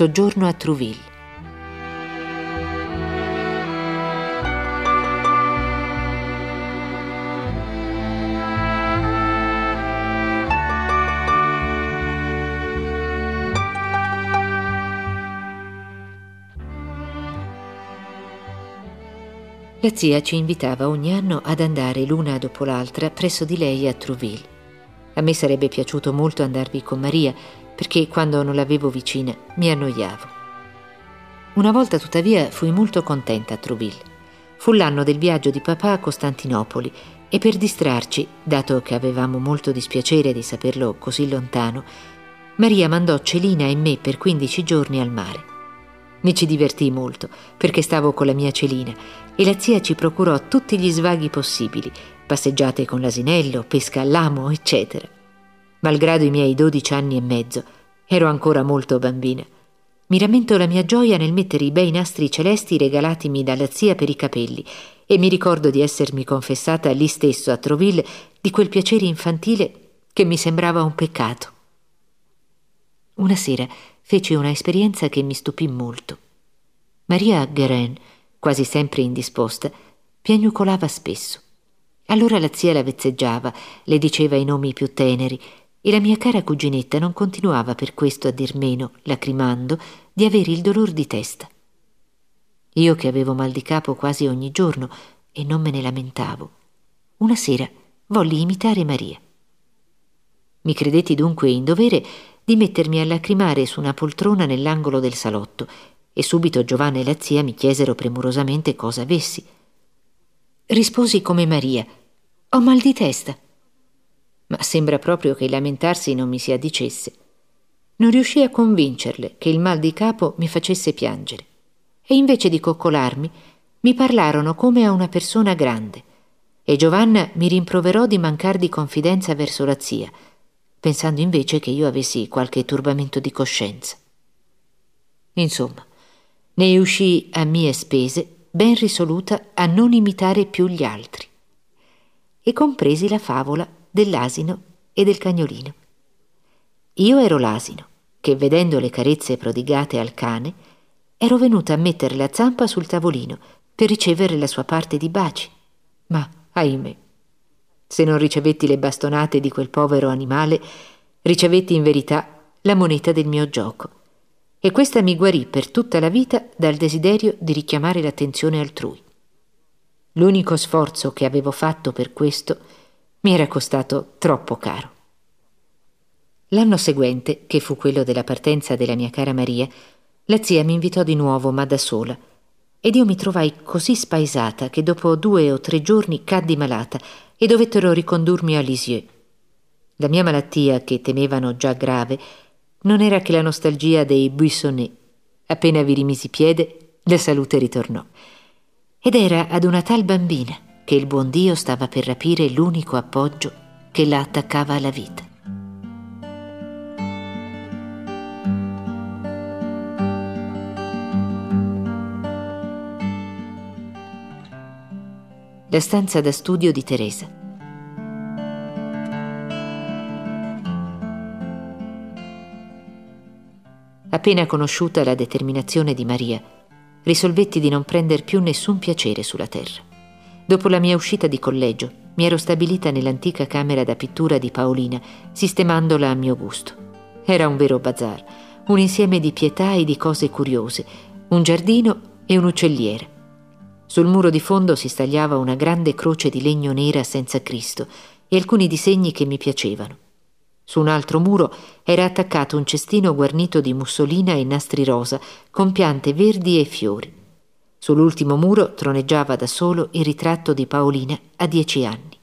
Soggiorno a Trouville. La zia ci invitava ogni anno ad andare l'una dopo l'altra presso di lei a Trouville. A me sarebbe piaciuto molto andarvi con Maria, perché quando non l'avevo vicina mi annoiavo. Una volta tuttavia fui molto contenta a Trouville. Fu l'anno del viaggio di papà a Costantinopoli e per distrarci, dato che avevamo molto dispiacere di saperlo così lontano, Maria mandò Celina e me per 15 giorni al mare. Mi ci divertii molto perché stavo con la mia Celina e la zia ci procurò tutti gli svaghi possibili, passeggiate con l'asinello, pesca all'amo, eccetera. Malgrado i miei dodici anni e mezzo, ero ancora molto bambina. Mi rammento la mia gioia nel mettere i bei nastri celesti regalatimi dalla zia per i capelli e mi ricordo di essermi confessata lì stesso a Troville di quel piacere infantile che mi sembrava un peccato. Una sera feci una esperienza che mi stupì molto. Maria Guerin, quasi sempre indisposta, piagnucolava spesso. Allora la zia la vezzeggiava, le diceva i nomi più teneri, e la mia cara cuginetta non continuava per questo a dir meno, lacrimando, di avere il dolor di testa. Io che avevo mal di capo quasi ogni giorno e non me ne lamentavo, una sera volli imitare Maria. Mi credetti dunque in dovere di mettermi a lacrimare su una poltrona nell'angolo del salotto e subito Giovanna e la zia mi chiesero premurosamente cosa avessi. Risposi come Maria. Ho mal di testa. Ma sembra proprio che lamentarsi non mi si addicesse. Non riuscii a convincerle che il mal di capo mi facesse piangere. E invece di coccolarmi, mi parlarono come a una persona grande. E Giovanna mi rimproverò di mancar di confidenza verso la zia, pensando invece che io avessi qualche turbamento di coscienza. Insomma, ne uscii a mie spese, ben risoluta a non imitare più gli altri. E compresi la favola dell'asino e del cagnolino. Io ero l'asino, che vedendo le carezze prodigate al cane, ero venuta a mettere la zampa sul tavolino per ricevere la sua parte di baci. Ma, ahimè, se non ricevetti le bastonate di quel povero animale, ricevetti in verità la moneta del mio gioco. E questa mi guarì per tutta la vita dal desiderio di richiamare l'attenzione altrui. L'unico sforzo che avevo fatto per questo mi era costato troppo caro. L'anno seguente, che fu quello della partenza della mia cara Maria, la zia mi invitò di nuovo, ma da sola, ed io mi trovai così spaesata che dopo due o tre giorni caddi malata e dovettero ricondurmi a Lisieux. La mia malattia, che temevano già grave, non era che la nostalgia dei buissonnet. Appena vi rimisi piede, la salute ritornò. Ed era ad una tal bambina che il buon Dio stava per rapire l'unico appoggio che la attaccava alla vita. la stanza da studio di Teresa. Appena conosciuta la determinazione di Maria, risolvetti di non prender più nessun piacere sulla terra. Dopo la mia uscita di collegio, mi ero stabilita nell'antica camera da pittura di Paolina, sistemandola a mio gusto. Era un vero bazar, un insieme di pietà e di cose curiose, un giardino e un'uccelliera. Sul muro di fondo si stagliava una grande croce di legno nera senza Cristo e alcuni disegni che mi piacevano. Su un altro muro era attaccato un cestino guarnito di mussolina e nastri rosa, con piante verdi e fiori. Sull'ultimo muro troneggiava da solo il ritratto di Paolina a dieci anni.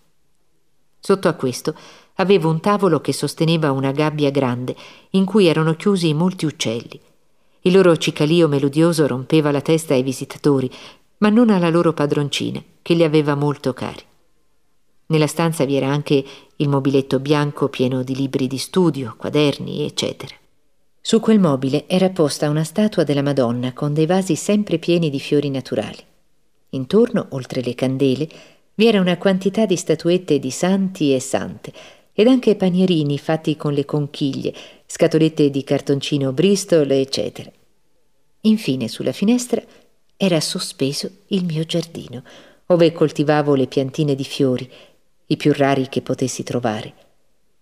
Sotto a questo avevo un tavolo che sosteneva una gabbia grande in cui erano chiusi molti uccelli. Il loro cicalio melodioso rompeva la testa ai visitatori, ma non alla loro padroncina, che li aveva molto cari. Nella stanza vi era anche il mobiletto bianco pieno di libri di studio, quaderni, eccetera. Su quel mobile era posta una statua della Madonna con dei vasi sempre pieni di fiori naturali. Intorno, oltre le candele, vi era una quantità di statuette di santi e sante, ed anche panierini fatti con le conchiglie, scatolette di cartoncino Bristol, eccetera. Infine, sulla finestra era sospeso il mio giardino, ove coltivavo le piantine di fiori, i più rari che potessi trovare,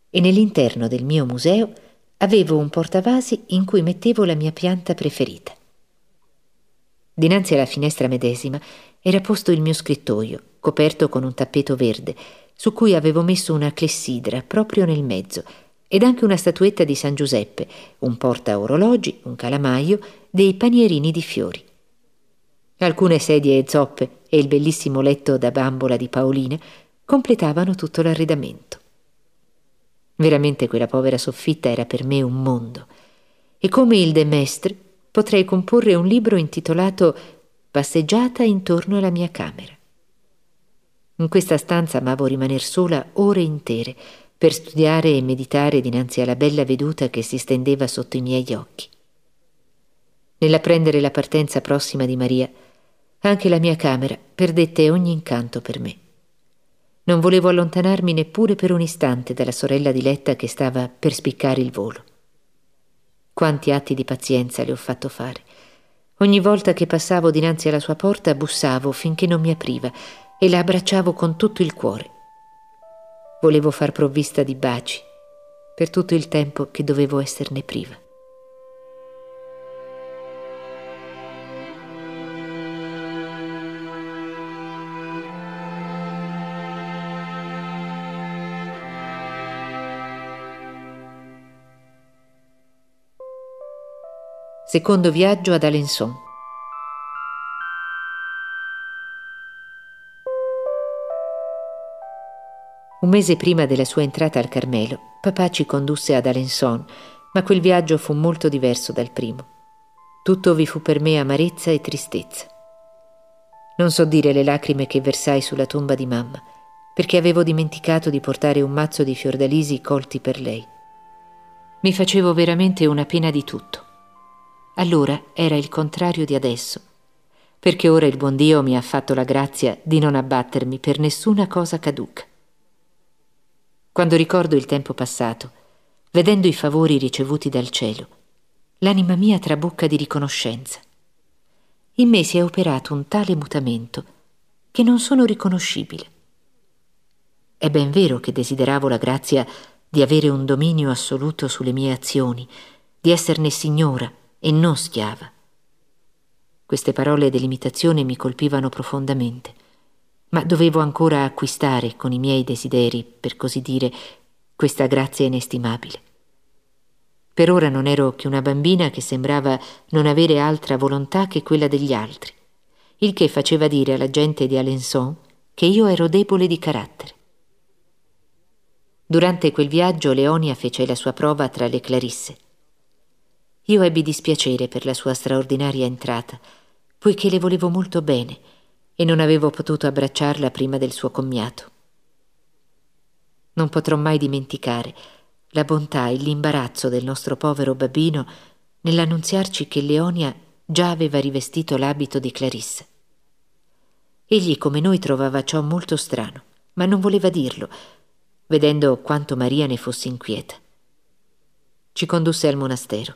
e nell'interno del mio museo avevo un portavasi in cui mettevo la mia pianta preferita. Dinanzi alla finestra medesima era posto il mio scrittoio, coperto con un tappeto verde, su cui avevo messo una clessidra proprio nel mezzo, ed anche una statuetta di San Giuseppe, un porta orologi, un calamaio, dei panierini di fiori. Alcune sedie e zoppe e il bellissimo letto da bambola di Paolina completavano tutto l'arredamento. Veramente quella povera soffitta era per me un mondo, e come il De Mestre potrei comporre un libro intitolato Passeggiata intorno alla mia camera. In questa stanza amavo rimaner sola ore intere per studiare e meditare dinanzi alla bella veduta che si stendeva sotto i miei occhi. Nell'apprendere la partenza prossima di Maria, anche la mia camera perdette ogni incanto per me. Non volevo allontanarmi neppure per un istante dalla sorella diletta che stava per spiccare il volo. Quanti atti di pazienza le ho fatto fare. Ogni volta che passavo dinanzi alla sua porta bussavo finché non mi apriva e la abbracciavo con tutto il cuore. Volevo far provvista di baci per tutto il tempo che dovevo esserne priva. Secondo viaggio ad Alençon. Un mese prima della sua entrata al Carmelo, papà ci condusse ad Alençon, ma quel viaggio fu molto diverso dal primo. Tutto vi fu per me amarezza e tristezza. Non so dire le lacrime che versai sulla tomba di mamma, perché avevo dimenticato di portare un mazzo di fiordalisi colti per lei. Mi facevo veramente una pena di tutto. Allora era il contrario di adesso, perché ora il buon Dio mi ha fatto la grazia di non abbattermi per nessuna cosa caduca. Quando ricordo il tempo passato, vedendo i favori ricevuti dal cielo, l'anima mia trabocca di riconoscenza. In me si è operato un tale mutamento che non sono riconoscibile. È ben vero che desideravo la grazia di avere un dominio assoluto sulle mie azioni, di esserne signora e non schiava. Queste parole delimitazione mi colpivano profondamente ma dovevo ancora acquistare con i miei desideri, per così dire, questa grazia inestimabile. Per ora non ero che una bambina che sembrava non avere altra volontà che quella degli altri, il che faceva dire alla gente di Alençon che io ero debole di carattere. Durante quel viaggio Leonia fece la sua prova tra le Clarisse. Io ebbi dispiacere per la sua straordinaria entrata, poiché le volevo molto bene e non avevo potuto abbracciarla prima del suo commiato. Non potrò mai dimenticare la bontà e l'imbarazzo del nostro povero babbino nell'annunziarci che Leonia già aveva rivestito l'abito di Clarissa. Egli come noi trovava ciò molto strano, ma non voleva dirlo, vedendo quanto Maria ne fosse inquieta. Ci condusse al monastero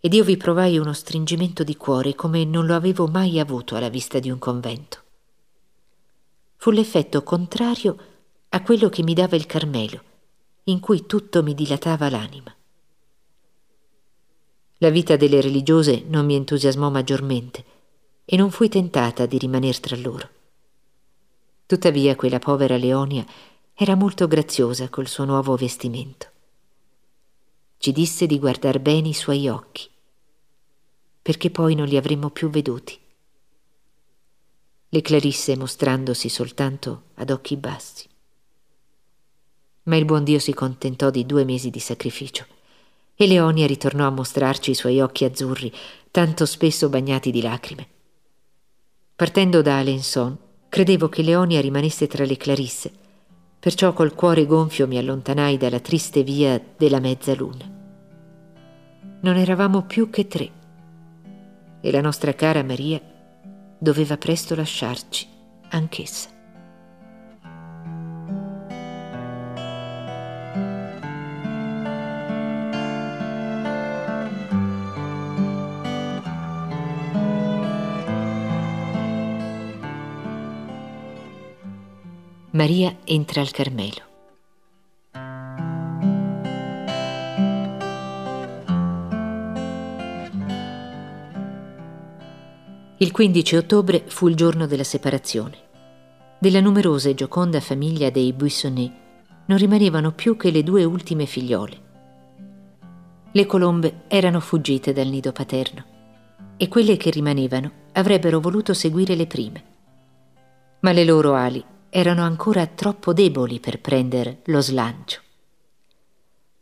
ed io vi provai uno stringimento di cuore come non lo avevo mai avuto alla vista di un convento. Fu l'effetto contrario a quello che mi dava il Carmelo, in cui tutto mi dilatava l'anima. La vita delle religiose non mi entusiasmò maggiormente e non fui tentata di rimaner tra loro. Tuttavia quella povera Leonia era molto graziosa col suo nuovo vestimento ci disse di guardar bene i suoi occhi, perché poi non li avremmo più veduti. Le clarisse mostrandosi soltanto ad occhi bassi. Ma il buon Dio si contentò di due mesi di sacrificio e Leonia ritornò a mostrarci i suoi occhi azzurri, tanto spesso bagnati di lacrime. Partendo da Alençon, credevo che Leonia rimanesse tra le clarisse perciò col cuore gonfio mi allontanai dalla triste via della mezzaluna. Non eravamo più che tre e la nostra cara Maria doveva presto lasciarci anch'essa. Maria entra al Carmelo. Il 15 ottobre fu il giorno della separazione. Della numerosa e gioconda famiglia dei Buissonnet non rimanevano più che le due ultime figliole. Le colombe erano fuggite dal nido paterno e quelle che rimanevano avrebbero voluto seguire le prime. Ma le loro ali erano ancora troppo deboli per prendere lo slancio.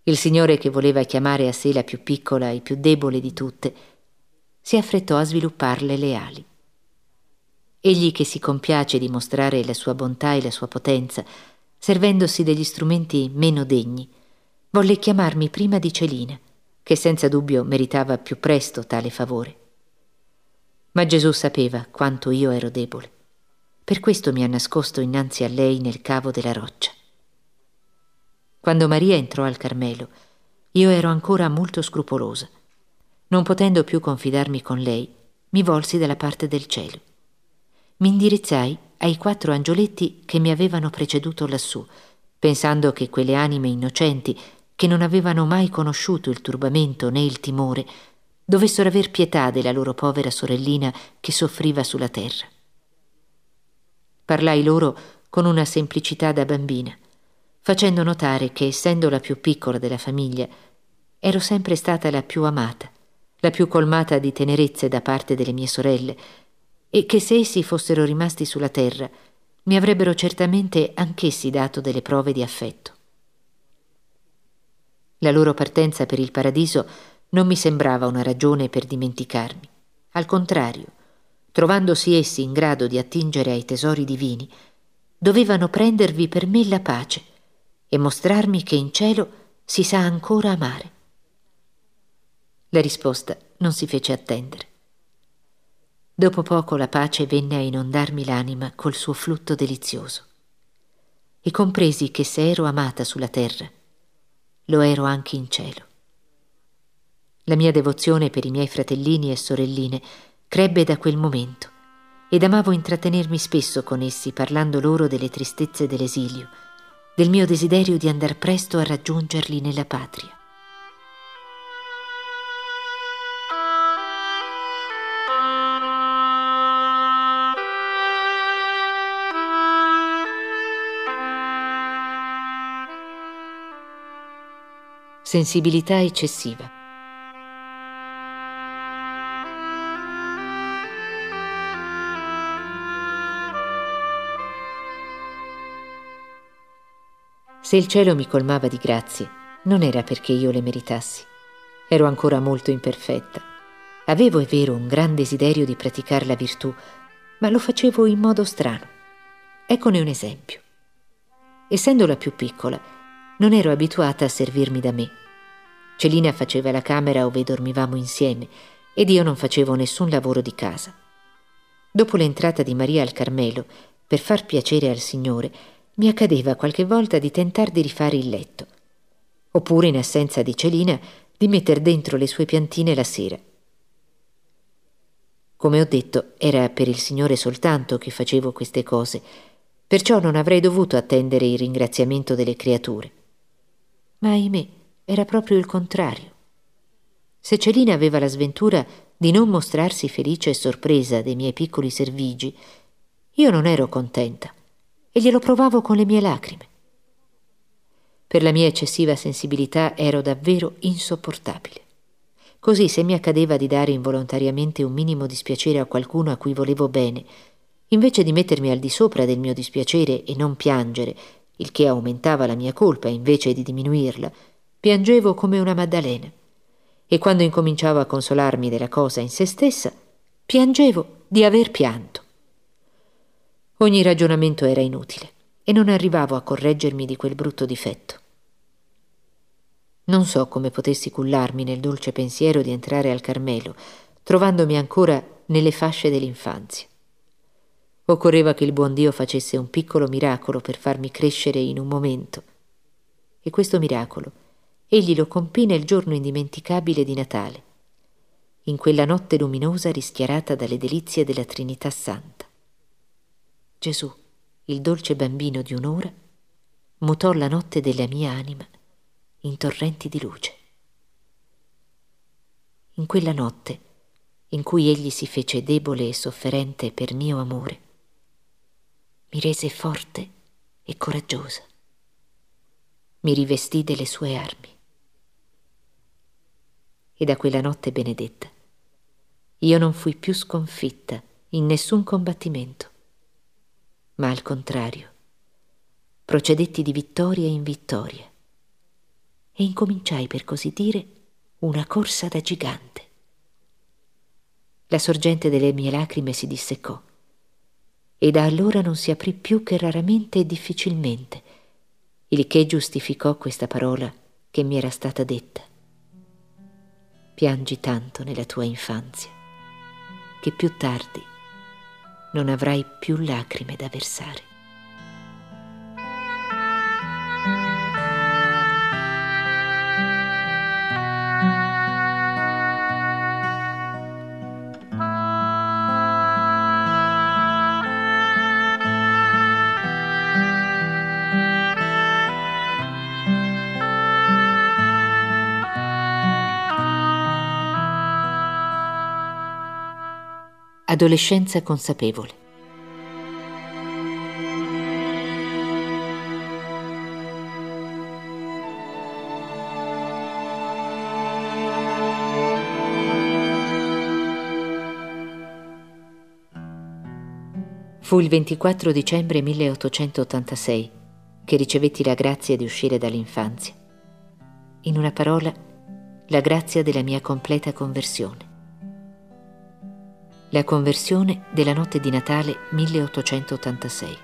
Il Signore che voleva chiamare a sé la più piccola e più debole di tutte, si affrettò a svilupparle le ali. Egli che si compiace di mostrare la sua bontà e la sua potenza, servendosi degli strumenti meno degni, volle chiamarmi prima di Celina, che senza dubbio meritava più presto tale favore. Ma Gesù sapeva quanto io ero debole per questo mi ha nascosto innanzi a lei nel cavo della roccia. Quando Maria entrò al Carmelo, io ero ancora molto scrupolosa. Non potendo più confidarmi con lei, mi volsi dalla parte del cielo. Mi indirizzai ai quattro angioletti che mi avevano preceduto lassù, pensando che quelle anime innocenti, che non avevano mai conosciuto il turbamento né il timore, dovessero aver pietà della loro povera sorellina che soffriva sulla terra. Parlai loro con una semplicità da bambina, facendo notare che, essendo la più piccola della famiglia, ero sempre stata la più amata, la più colmata di tenerezze da parte delle mie sorelle, e che se essi fossero rimasti sulla terra, mi avrebbero certamente anch'essi dato delle prove di affetto. La loro partenza per il paradiso non mi sembrava una ragione per dimenticarmi. Al contrario, trovandosi essi in grado di attingere ai tesori divini, dovevano prendervi per me la pace e mostrarmi che in cielo si sa ancora amare. La risposta non si fece attendere. Dopo poco la pace venne a inondarmi l'anima col suo flutto delizioso e compresi che se ero amata sulla terra, lo ero anche in cielo. La mia devozione per i miei fratellini e sorelline crebbe da quel momento ed amavo intrattenermi spesso con essi parlando loro delle tristezze dell'esilio, del mio desiderio di andar presto a raggiungerli nella patria. Sensibilità eccessiva. Se il cielo mi colmava di grazie, non era perché io le meritassi. Ero ancora molto imperfetta. Avevo, è vero, un gran desiderio di praticare la virtù, ma lo facevo in modo strano. Eccone un esempio. Essendo la più piccola, non ero abituata a servirmi da me. Celina faceva la camera ove dormivamo insieme ed io non facevo nessun lavoro di casa. Dopo l'entrata di Maria al Carmelo, per far piacere al Signore, mi accadeva qualche volta di tentar di rifare il letto, oppure in assenza di Celina di metter dentro le sue piantine la sera. Come ho detto, era per il Signore soltanto che facevo queste cose, perciò non avrei dovuto attendere il ringraziamento delle creature. Ma ahimè, era proprio il contrario. Se Celina aveva la sventura di non mostrarsi felice e sorpresa dei miei piccoli servigi, io non ero contenta e glielo provavo con le mie lacrime. Per la mia eccessiva sensibilità ero davvero insopportabile. Così se mi accadeva di dare involontariamente un minimo dispiacere a qualcuno a cui volevo bene, invece di mettermi al di sopra del mio dispiacere e non piangere, il che aumentava la mia colpa invece di diminuirla, piangevo come una Maddalena. E quando incominciavo a consolarmi della cosa in se stessa, piangevo di aver pianto. Ogni ragionamento era inutile e non arrivavo a correggermi di quel brutto difetto. Non so come potessi cullarmi nel dolce pensiero di entrare al Carmelo, trovandomi ancora nelle fasce dell'infanzia. Occorreva che il buon Dio facesse un piccolo miracolo per farmi crescere in un momento. E questo miracolo egli lo compì nel giorno indimenticabile di Natale, in quella notte luminosa rischiarata dalle delizie della Trinità Santa. Gesù, il dolce bambino di un'ora, mutò la notte della mia anima in torrenti di luce. In quella notte, in cui egli si fece debole e sofferente per mio amore, mi rese forte e coraggiosa. Mi rivestì delle sue armi. E da quella notte benedetta, io non fui più sconfitta in nessun combattimento, ma al contrario, procedetti di vittoria in vittoria e incominciai per così dire una corsa da gigante. La sorgente delle mie lacrime si disseccò e da allora non si aprì più che raramente e difficilmente, il che giustificò questa parola che mi era stata detta. Piangi tanto nella tua infanzia che più tardi non avrai più lacrime da versare. Adolescenza consapevole. Fu il 24 dicembre 1886 che ricevetti la grazia di uscire dall'infanzia. In una parola, la grazia della mia completa conversione la conversione della notte di Natale 1886.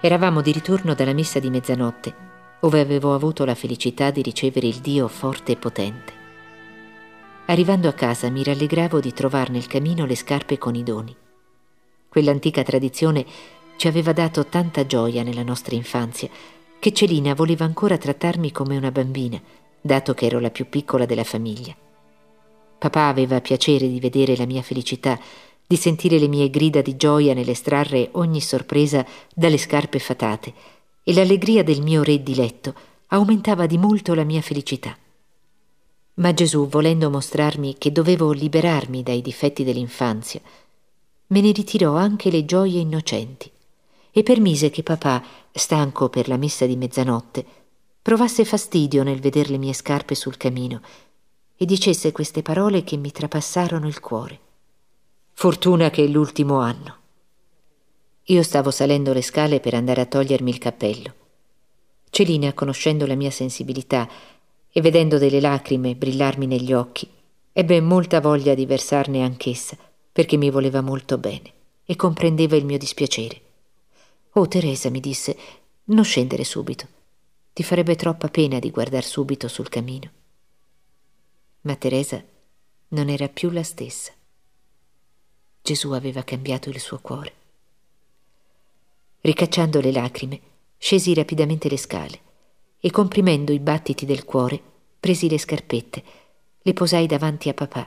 Eravamo di ritorno dalla messa di mezzanotte, dove avevo avuto la felicità di ricevere il Dio forte e potente. Arrivando a casa mi rallegravo di trovare nel camino le scarpe con i doni. Quell'antica tradizione ci aveva dato tanta gioia nella nostra infanzia che Celina voleva ancora trattarmi come una bambina, dato che ero la più piccola della famiglia. Papà aveva piacere di vedere la mia felicità, di sentire le mie grida di gioia nell'estrarre ogni sorpresa dalle scarpe fatate, e l'allegria del mio re diletto aumentava di molto la mia felicità. Ma Gesù, volendo mostrarmi che dovevo liberarmi dai difetti dell'infanzia, me ne ritirò anche le gioie innocenti e permise che papà, stanco per la messa di mezzanotte, provasse fastidio nel veder le mie scarpe sul camino e dicesse queste parole che mi trapassarono il cuore. Fortuna che è l'ultimo anno. Io stavo salendo le scale per andare a togliermi il cappello. Celina, conoscendo la mia sensibilità e vedendo delle lacrime brillarmi negli occhi, ebbe molta voglia di versarne anch'essa, perché mi voleva molto bene e comprendeva il mio dispiacere. Oh Teresa, mi disse, non scendere subito. Ti farebbe troppa pena di guardar subito sul camino ma Teresa non era più la stessa. Gesù aveva cambiato il suo cuore. Ricacciando le lacrime, scesi rapidamente le scale e comprimendo i battiti del cuore, presi le scarpette, le posai davanti a papà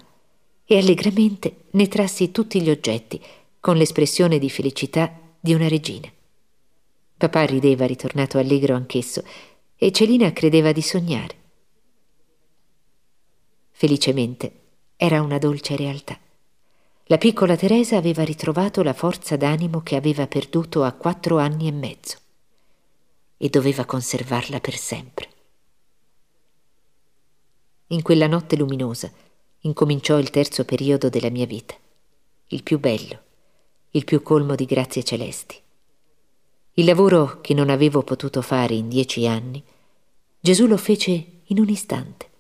e allegramente ne trassi tutti gli oggetti con l'espressione di felicità di una regina. Papà rideva, ritornato allegro anch'esso, e Celina credeva di sognare. Felicemente era una dolce realtà. La piccola Teresa aveva ritrovato la forza d'animo che aveva perduto a quattro anni e mezzo e doveva conservarla per sempre. In quella notte luminosa incominciò il terzo periodo della mia vita, il più bello, il più colmo di grazie celesti. Il lavoro che non avevo potuto fare in dieci anni, Gesù lo fece in un istante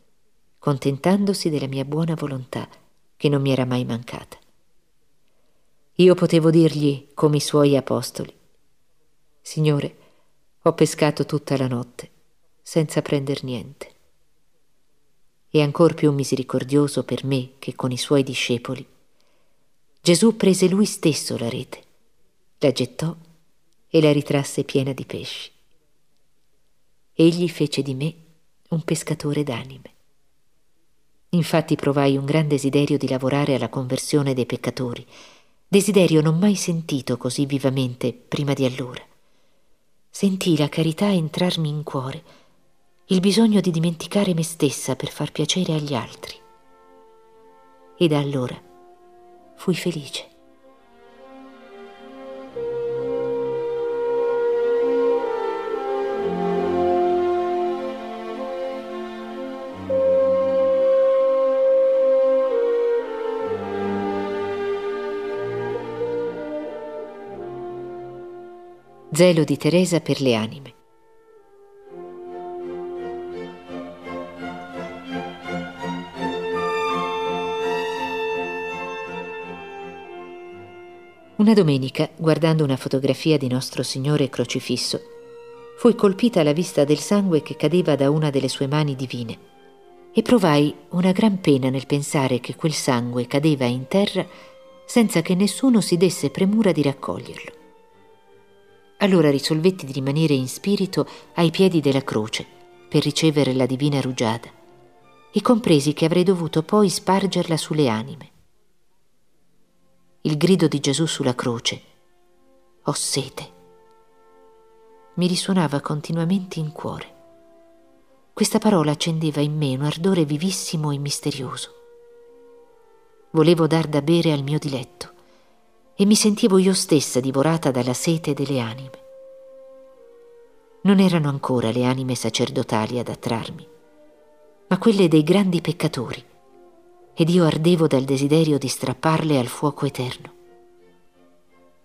contentandosi della mia buona volontà che non mi era mai mancata. Io potevo dirgli, come i suoi apostoli, Signore, ho pescato tutta la notte, senza prender niente. E ancor più misericordioso per me che con i suoi discepoli, Gesù prese lui stesso la rete, la gettò e la ritrasse piena di pesci. Egli fece di me un pescatore d'anime. Infatti provai un gran desiderio di lavorare alla conversione dei peccatori, Desiderio non mai sentito così vivamente prima di allora. Sentii la carità entrarmi in cuore, il bisogno di dimenticare me stessa per far piacere agli altri. E da allora fui felice. Zelo di Teresa per le anime. Una domenica, guardando una fotografia di Nostro Signore crocifisso, fui colpita alla vista del sangue che cadeva da una delle sue mani divine e provai una gran pena nel pensare che quel sangue cadeva in terra senza che nessuno si desse premura di raccoglierlo. Allora risolvetti di rimanere in spirito ai piedi della croce per ricevere la divina rugiada e compresi che avrei dovuto poi spargerla sulle anime. Il grido di Gesù sulla croce, ho sete, mi risuonava continuamente in cuore. Questa parola accendeva in me un ardore vivissimo e misterioso. Volevo dar da bere al mio diletto e mi sentivo io stessa divorata dalla sete delle anime. Non erano ancora le anime sacerdotali ad attrarmi, ma quelle dei grandi peccatori, ed io ardevo dal desiderio di strapparle al fuoco eterno.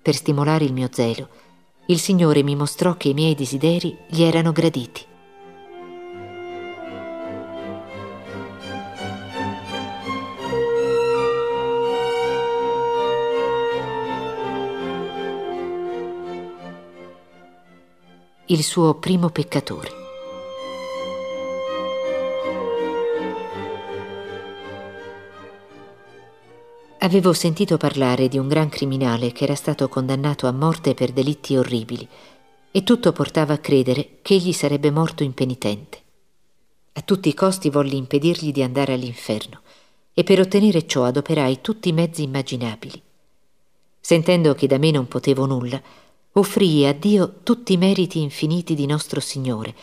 Per stimolare il mio zelo, il Signore mi mostrò che i miei desideri gli erano graditi il suo primo peccatore. Avevo sentito parlare di un gran criminale che era stato condannato a morte per delitti orribili e tutto portava a credere che egli sarebbe morto impenitente. A tutti i costi volli impedirgli di andare all'inferno e per ottenere ciò adoperai tutti i mezzi immaginabili. Sentendo che da me non potevo nulla, offrii a Dio tutti i meriti infiniti di nostro Signore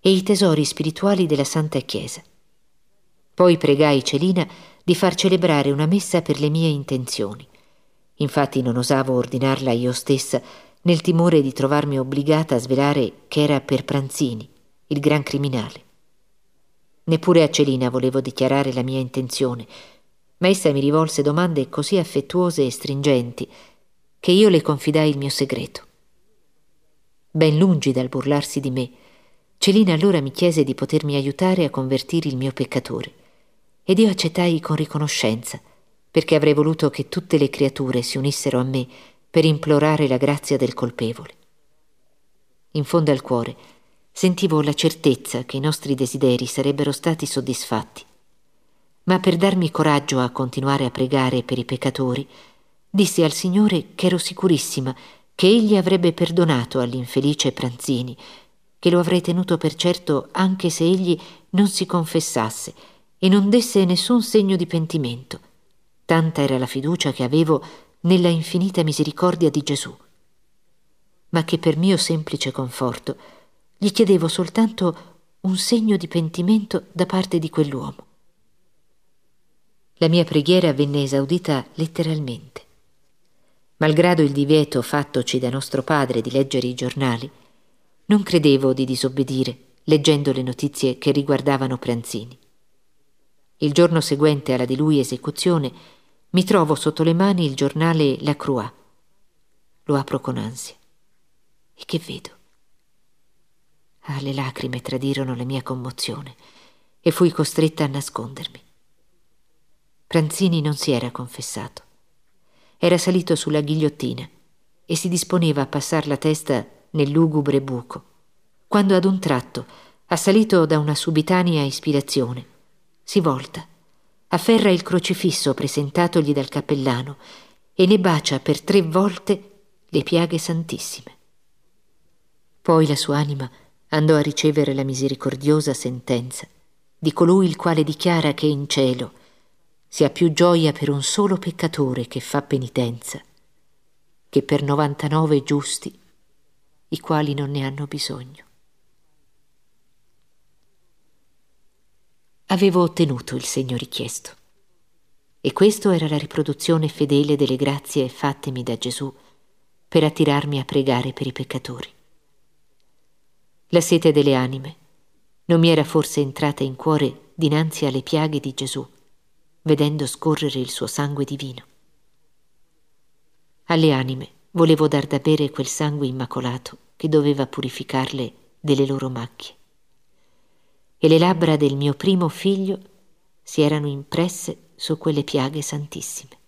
e i tesori spirituali della Santa Chiesa. Poi pregai Celina di far celebrare una messa per le mie intenzioni. Infatti non osavo ordinarla io stessa nel timore di trovarmi obbligata a svelare che era per Pranzini, il gran criminale. Neppure a Celina volevo dichiarare la mia intenzione, ma essa mi rivolse domande così affettuose e stringenti che io le confidai il mio segreto ben lungi dal burlarsi di me. Celina allora mi chiese di potermi aiutare a convertire il mio peccatore ed io accettai con riconoscenza, perché avrei voluto che tutte le creature si unissero a me per implorare la grazia del colpevole. In fondo al cuore sentivo la certezza che i nostri desideri sarebbero stati soddisfatti, ma per darmi coraggio a continuare a pregare per i peccatori, dissi al Signore che ero sicurissima che egli avrebbe perdonato all'infelice Pranzini, che lo avrei tenuto per certo anche se egli non si confessasse e non desse nessun segno di pentimento. Tanta era la fiducia che avevo nella infinita misericordia di Gesù. Ma che per mio semplice conforto gli chiedevo soltanto un segno di pentimento da parte di quell'uomo. La mia preghiera venne esaudita letteralmente. Malgrado il divieto fattoci da nostro padre di leggere i giornali, non credevo di disobbedire leggendo le notizie che riguardavano Pranzini. Il giorno seguente alla di lui esecuzione mi trovo sotto le mani il giornale La Croix. Lo apro con ansia. E che vedo? Ah, le lacrime tradirono la mia commozione e fui costretta a nascondermi. Pranzini non si era confessato era salito sulla ghigliottina e si disponeva a passar la testa nel lugubre buco, quando ad un tratto, assalito da una subitanea ispirazione, si volta, afferra il crocifisso presentatogli dal cappellano e ne bacia per tre volte le piaghe santissime. Poi la sua anima andò a ricevere la misericordiosa sentenza di colui il quale dichiara che in cielo si ha più gioia per un solo peccatore che fa penitenza che per 99 giusti, i quali non ne hanno bisogno. Avevo ottenuto il segno richiesto e questo era la riproduzione fedele delle grazie fattemi da Gesù per attirarmi a pregare per i peccatori. La sete delle anime non mi era forse entrata in cuore dinanzi alle piaghe di Gesù, vedendo scorrere il suo sangue divino. Alle anime volevo dar da bere quel sangue immacolato che doveva purificarle delle loro macchie. E le labbra del mio primo figlio si erano impresse su quelle piaghe santissime.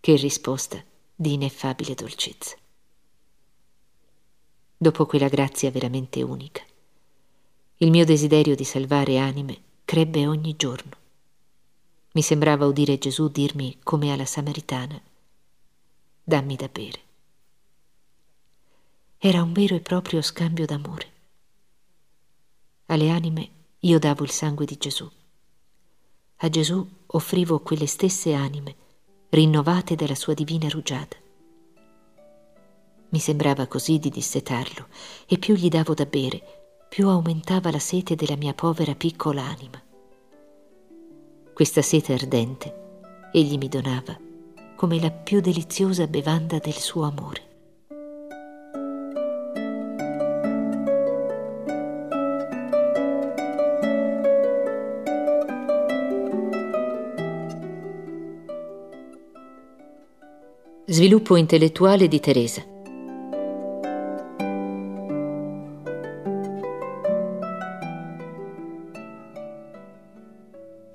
Che risposta di ineffabile dolcezza. Dopo quella grazia veramente unica, il mio desiderio di salvare anime crebbe ogni giorno. Mi sembrava udire Gesù dirmi come alla Samaritana, dammi da bere. Era un vero e proprio scambio d'amore. Alle anime io davo il sangue di Gesù. A Gesù offrivo quelle stesse anime, rinnovate dalla sua divina rugiada. Mi sembrava così di dissetarlo, e più gli davo da bere, più aumentava la sete della mia povera piccola anima. Questa sete ardente egli mi donava come la più deliziosa bevanda del suo amore. Sviluppo intellettuale di Teresa.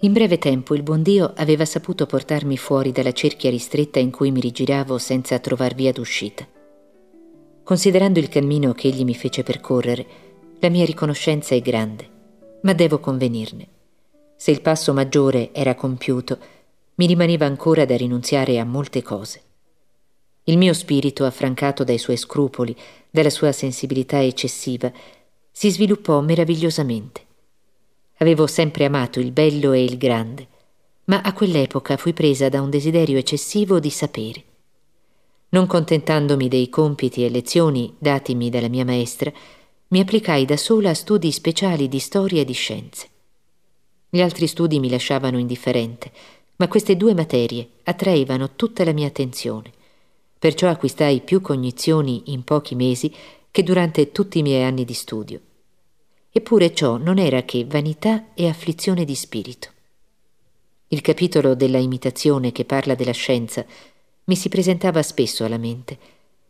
In breve tempo il buon Dio aveva saputo portarmi fuori dalla cerchia ristretta in cui mi rigiravo senza trovar via d'uscita. Considerando il cammino che egli mi fece percorrere, la mia riconoscenza è grande, ma devo convenirne. Se il passo maggiore era compiuto, mi rimaneva ancora da rinunziare a molte cose. Il mio spirito, affrancato dai suoi scrupoli, dalla sua sensibilità eccessiva, si sviluppò meravigliosamente. Avevo sempre amato il bello e il grande, ma a quell'epoca fui presa da un desiderio eccessivo di sapere. Non contentandomi dei compiti e lezioni datimi dalla mia maestra, mi applicai da sola a studi speciali di storia e di scienze. Gli altri studi mi lasciavano indifferente, ma queste due materie attraevano tutta la mia attenzione perciò acquistai più cognizioni in pochi mesi che durante tutti i miei anni di studio. Eppure ciò non era che vanità e afflizione di spirito. Il capitolo della imitazione che parla della scienza mi si presentava spesso alla mente,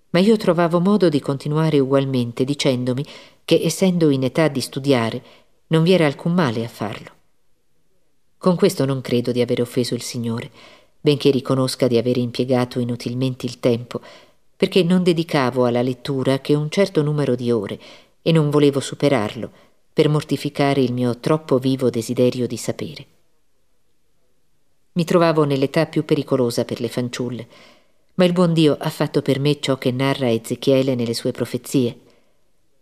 ma io trovavo modo di continuare ugualmente dicendomi che essendo in età di studiare non vi era alcun male a farlo. Con questo non credo di aver offeso il Signore, benché riconosca di avere impiegato inutilmente il tempo, perché non dedicavo alla lettura che un certo numero di ore e non volevo superarlo per mortificare il mio troppo vivo desiderio di sapere. Mi trovavo nell'età più pericolosa per le fanciulle, ma il buon Dio ha fatto per me ciò che narra Ezechiele nelle sue profezie.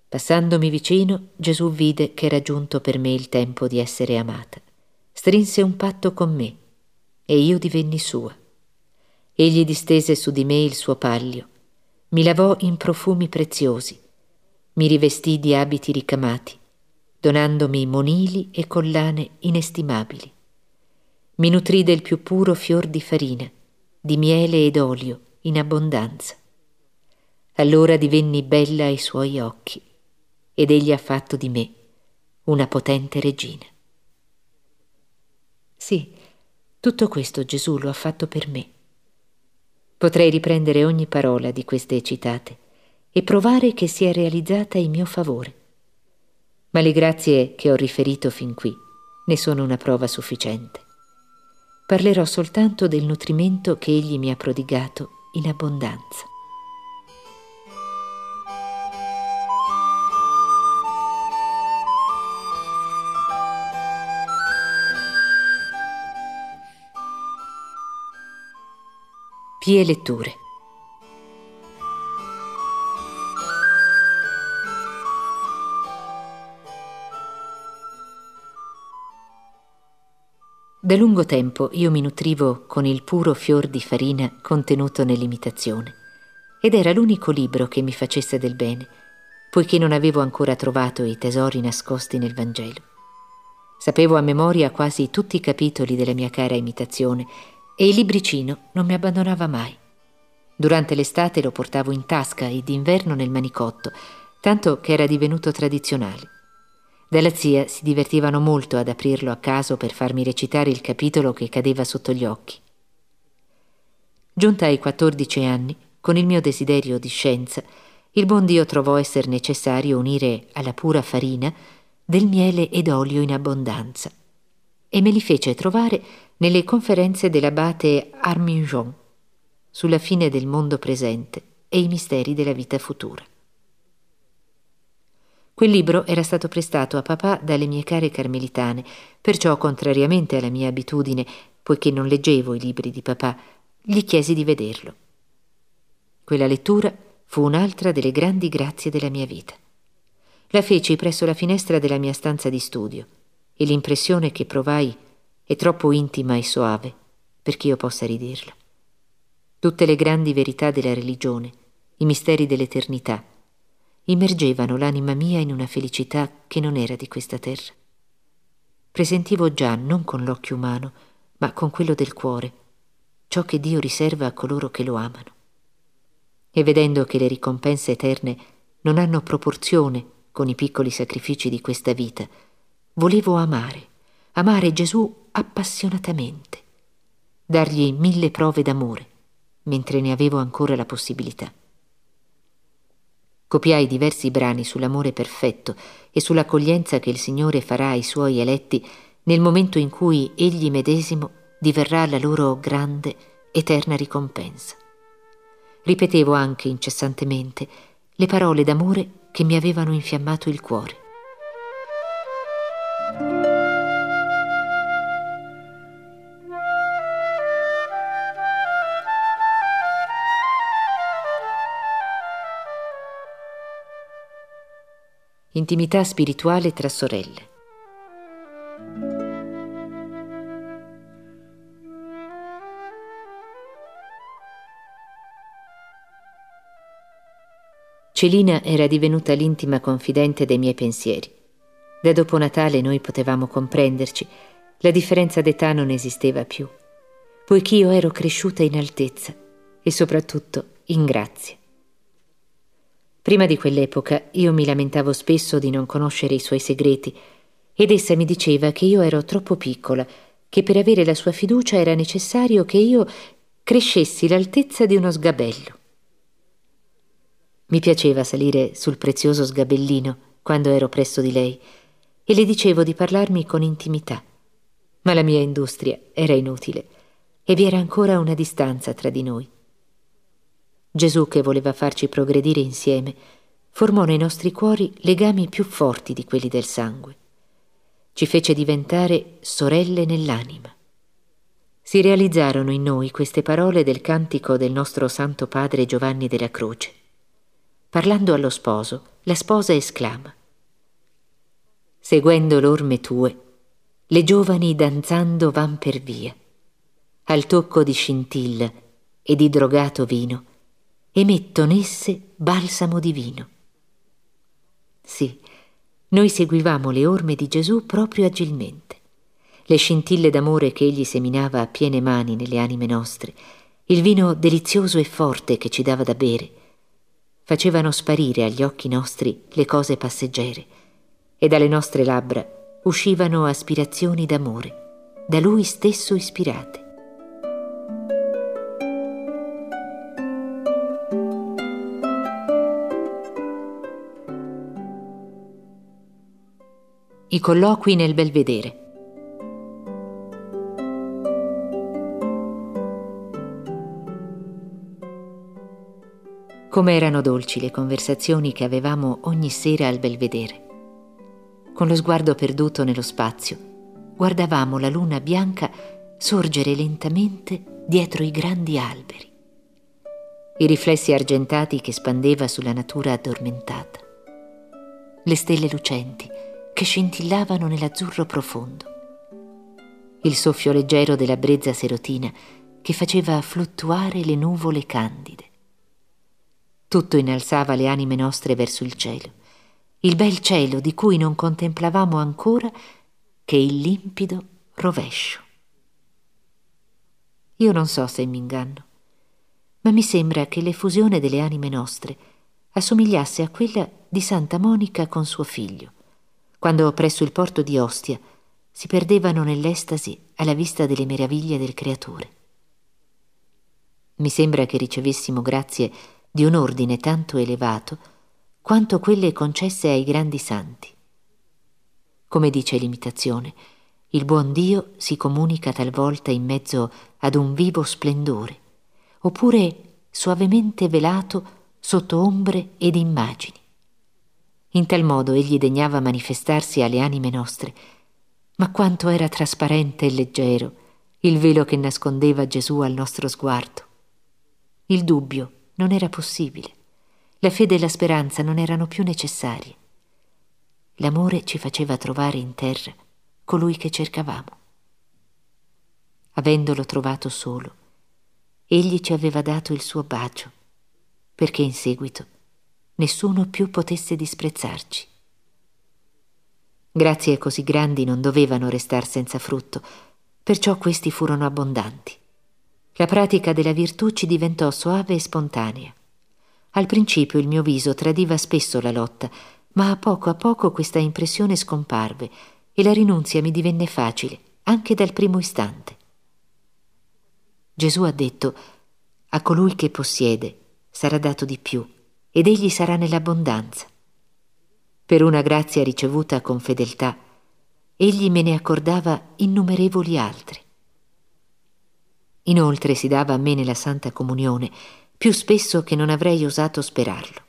Passandomi vicino, Gesù vide che era giunto per me il tempo di essere amata. Strinse un patto con me e io divenni sua. Egli distese su di me il suo paglio, mi lavò in profumi preziosi, mi rivestì di abiti ricamati, donandomi monili e collane inestimabili. Mi nutrì del più puro fior di farina, di miele ed olio in abbondanza. Allora divenni bella ai suoi occhi ed egli ha fatto di me una potente regina. Sì, tutto questo Gesù lo ha fatto per me. Potrei riprendere ogni parola di queste citate e provare che si è realizzata in mio favore. Ma le grazie che ho riferito fin qui ne sono una prova sufficiente. Parlerò soltanto del nutrimento che Egli mi ha prodigato in abbondanza. Pie letture. Da lungo tempo io mi nutrivo con il puro fior di farina contenuto nell'imitazione ed era l'unico libro che mi facesse del bene, poiché non avevo ancora trovato i tesori nascosti nel Vangelo. Sapevo a memoria quasi tutti i capitoli della mia cara imitazione e il libricino non mi abbandonava mai. Durante l'estate lo portavo in tasca e d'inverno nel manicotto, tanto che era divenuto tradizionale. Dalla zia si divertivano molto ad aprirlo a caso per farmi recitare il capitolo che cadeva sotto gli occhi. Giunta ai 14 anni, con il mio desiderio di scienza, il buon Dio trovò esser necessario unire alla pura farina del miele ed olio in abbondanza e me li fece trovare nelle conferenze dell'abate Arminjon sulla fine del mondo presente e i misteri della vita futura. Quel libro era stato prestato a papà dalle mie care carmelitane, perciò, contrariamente alla mia abitudine, poiché non leggevo i libri di papà, gli chiesi di vederlo. Quella lettura fu un'altra delle grandi grazie della mia vita. La feci presso la finestra della mia stanza di studio e l'impressione che provai è troppo intima e soave perché io possa ridirla. Tutte le grandi verità della religione, i misteri dell'eternità, immergevano l'anima mia in una felicità che non era di questa terra. Presentivo già, non con l'occhio umano, ma con quello del cuore, ciò che Dio riserva a coloro che lo amano. E vedendo che le ricompense eterne non hanno proporzione con i piccoli sacrifici di questa vita, volevo amare, amare Gesù appassionatamente, dargli mille prove d'amore, mentre ne avevo ancora la possibilità. Copiai diversi brani sull'amore perfetto e sull'accoglienza che il Signore farà ai suoi eletti nel momento in cui egli medesimo diverrà la loro grande, eterna ricompensa. Ripetevo anche incessantemente le parole d'amore che mi avevano infiammato il cuore. Intimità spirituale tra sorelle. Celina era divenuta l'intima confidente dei miei pensieri. Da dopo Natale noi potevamo comprenderci, la differenza d'età non esisteva più, poiché io ero cresciuta in altezza e soprattutto in grazia. Prima di quell'epoca io mi lamentavo spesso di non conoscere i suoi segreti ed essa mi diceva che io ero troppo piccola, che per avere la sua fiducia era necessario che io crescessi l'altezza di uno sgabello. Mi piaceva salire sul prezioso sgabellino quando ero presso di lei e le dicevo di parlarmi con intimità, ma la mia industria era inutile e vi era ancora una distanza tra di noi. Gesù, che voleva farci progredire insieme, formò nei nostri cuori legami più forti di quelli del sangue. Ci fece diventare sorelle nell'anima. Si realizzarono in noi queste parole del cantico del nostro Santo Padre Giovanni della Croce. Parlando allo sposo, la sposa esclama Seguendo l'orme tue, le giovani danzando van per via. Al tocco di scintilla e di drogato vino, e metton esse balsamo divino. Sì, noi seguivamo le orme di Gesù proprio agilmente. Le scintille d'amore che egli seminava a piene mani nelle anime nostre, il vino delizioso e forte che ci dava da bere, facevano sparire agli occhi nostri le cose passeggere e dalle nostre labbra uscivano aspirazioni d'amore, da lui stesso ispirate. I colloqui nel Belvedere. Come erano dolci le conversazioni che avevamo ogni sera al Belvedere. Con lo sguardo perduto nello spazio, guardavamo la luna bianca sorgere lentamente dietro i grandi alberi. I riflessi argentati che spandeva sulla natura addormentata. Le stelle lucenti che scintillavano nell'azzurro profondo. il soffio leggero della brezza serotina che faceva fluttuare le nuvole candide. Tutto innalzava le anime nostre verso il cielo, il bel cielo di cui non contemplavamo ancora che il limpido rovescio. Io non so se mi inganno, ma mi sembra che l'effusione delle anime nostre assomigliasse a quella di Santa Monica con suo figlio, quando presso il porto di Ostia si perdevano nell'estasi alla vista delle meraviglie del Creatore. Mi sembra che ricevessimo grazie di un ordine tanto elevato quanto quelle concesse ai grandi santi. Come dice l'imitazione, il buon Dio si comunica talvolta in mezzo ad un vivo splendore, oppure suavemente velato sotto ombre ed immagini. In tal modo egli degnava manifestarsi alle anime nostre, ma quanto era trasparente e leggero il velo che nascondeva Gesù al nostro sguardo. Il dubbio non era possibile, la fede e la speranza non erano più necessarie. L'amore ci faceva trovare in terra colui che cercavamo. Avendolo trovato solo, egli ci aveva dato il suo bacio, perché in seguito nessuno più potesse disprezzarci. Grazie così grandi non dovevano restar senza frutto, perciò questi furono abbondanti. La pratica della virtù ci diventò soave e spontanea. Al principio il mio viso tradiva spesso la lotta, ma a poco a poco questa impressione scomparve e la rinunzia mi divenne facile, anche dal primo istante. Gesù ha detto, a colui che possiede sarà dato di più, ed egli sarà nell'abbondanza. Per una grazia ricevuta con fedeltà, egli me ne accordava innumerevoli altre. Inoltre si dava a me nella Santa Comunione più spesso che non avrei osato sperarlo.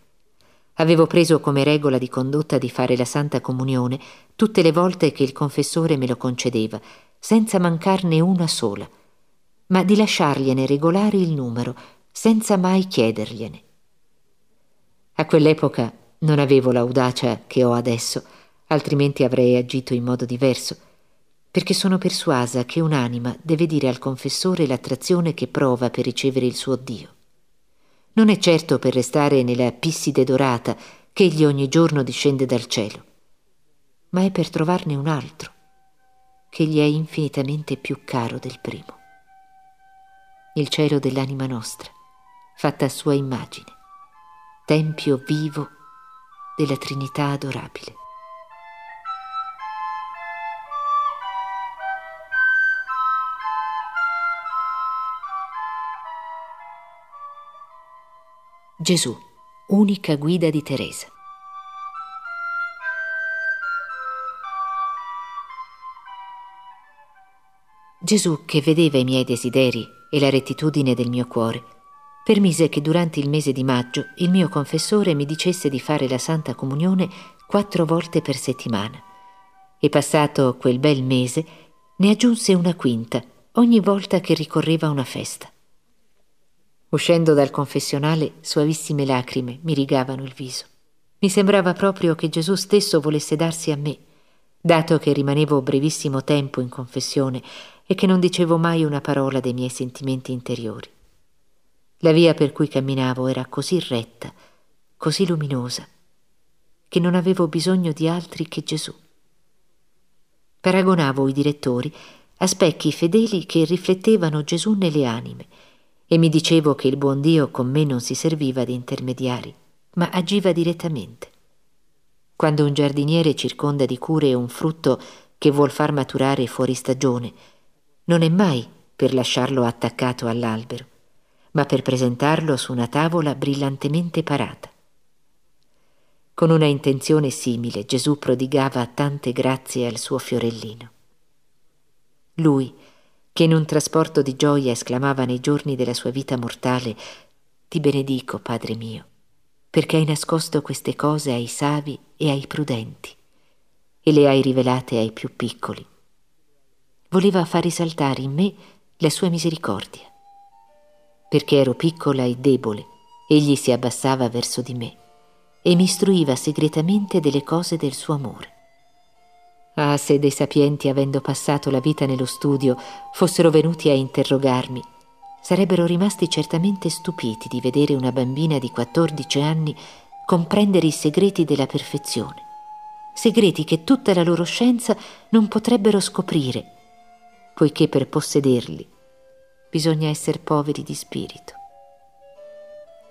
Avevo preso come regola di condotta di fare la Santa Comunione tutte le volte che il confessore me lo concedeva, senza mancarne una sola, ma di lasciargliene regolare il numero, senza mai chiedergliene. A quell'epoca non avevo l'audacia che ho adesso, altrimenti avrei agito in modo diverso, perché sono persuasa che un'anima deve dire al confessore l'attrazione che prova per ricevere il suo Dio. Non è certo per restare nella pisside dorata che egli ogni giorno discende dal cielo, ma è per trovarne un altro, che gli è infinitamente più caro del primo. Il cielo dell'anima nostra, fatta a sua immagine, tempio vivo della Trinità adorabile. Gesù, unica guida di Teresa. Gesù, che vedeva i miei desideri e la rettitudine del mio cuore, permise che durante il mese di maggio il mio confessore mi dicesse di fare la Santa Comunione quattro volte per settimana. E passato quel bel mese ne aggiunse una quinta ogni volta che ricorreva una festa. Uscendo dal confessionale, suavissime lacrime mi rigavano il viso. Mi sembrava proprio che Gesù stesso volesse darsi a me, dato che rimanevo brevissimo tempo in confessione e che non dicevo mai una parola dei miei sentimenti interiori. La via per cui camminavo era così retta, così luminosa, che non avevo bisogno di altri che Gesù. Paragonavo i direttori a specchi fedeli che riflettevano Gesù nelle anime e mi dicevo che il buon Dio con me non si serviva di intermediari, ma agiva direttamente. Quando un giardiniere circonda di cure un frutto che vuol far maturare fuori stagione, non è mai per lasciarlo attaccato all'albero, ma per presentarlo su una tavola brillantemente parata. Con una intenzione simile Gesù prodigava tante grazie al suo fiorellino. Lui, che in un trasporto di gioia esclamava nei giorni della sua vita mortale Ti benedico, Padre mio, perché hai nascosto queste cose ai savi e ai prudenti e le hai rivelate ai più piccoli. Voleva far risaltare in me la sua misericordia. Perché ero piccola e debole, egli si abbassava verso di me e mi istruiva segretamente delle cose del suo amore. Ah, se dei sapienti, avendo passato la vita nello studio, fossero venuti a interrogarmi, sarebbero rimasti certamente stupiti di vedere una bambina di 14 anni comprendere i segreti della perfezione, segreti che tutta la loro scienza non potrebbero scoprire, poiché per possederli bisogna essere poveri di spirito.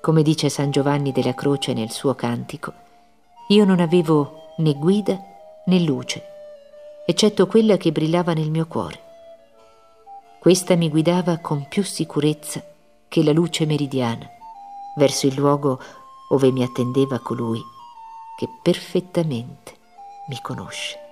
Come dice San Giovanni della Croce nel suo cantico, io non avevo né guida né luce eccetto quella che brillava nel mio cuore. Questa mi guidava con più sicurezza che la luce meridiana verso il luogo ove mi attendeva colui che perfettamente mi conosce.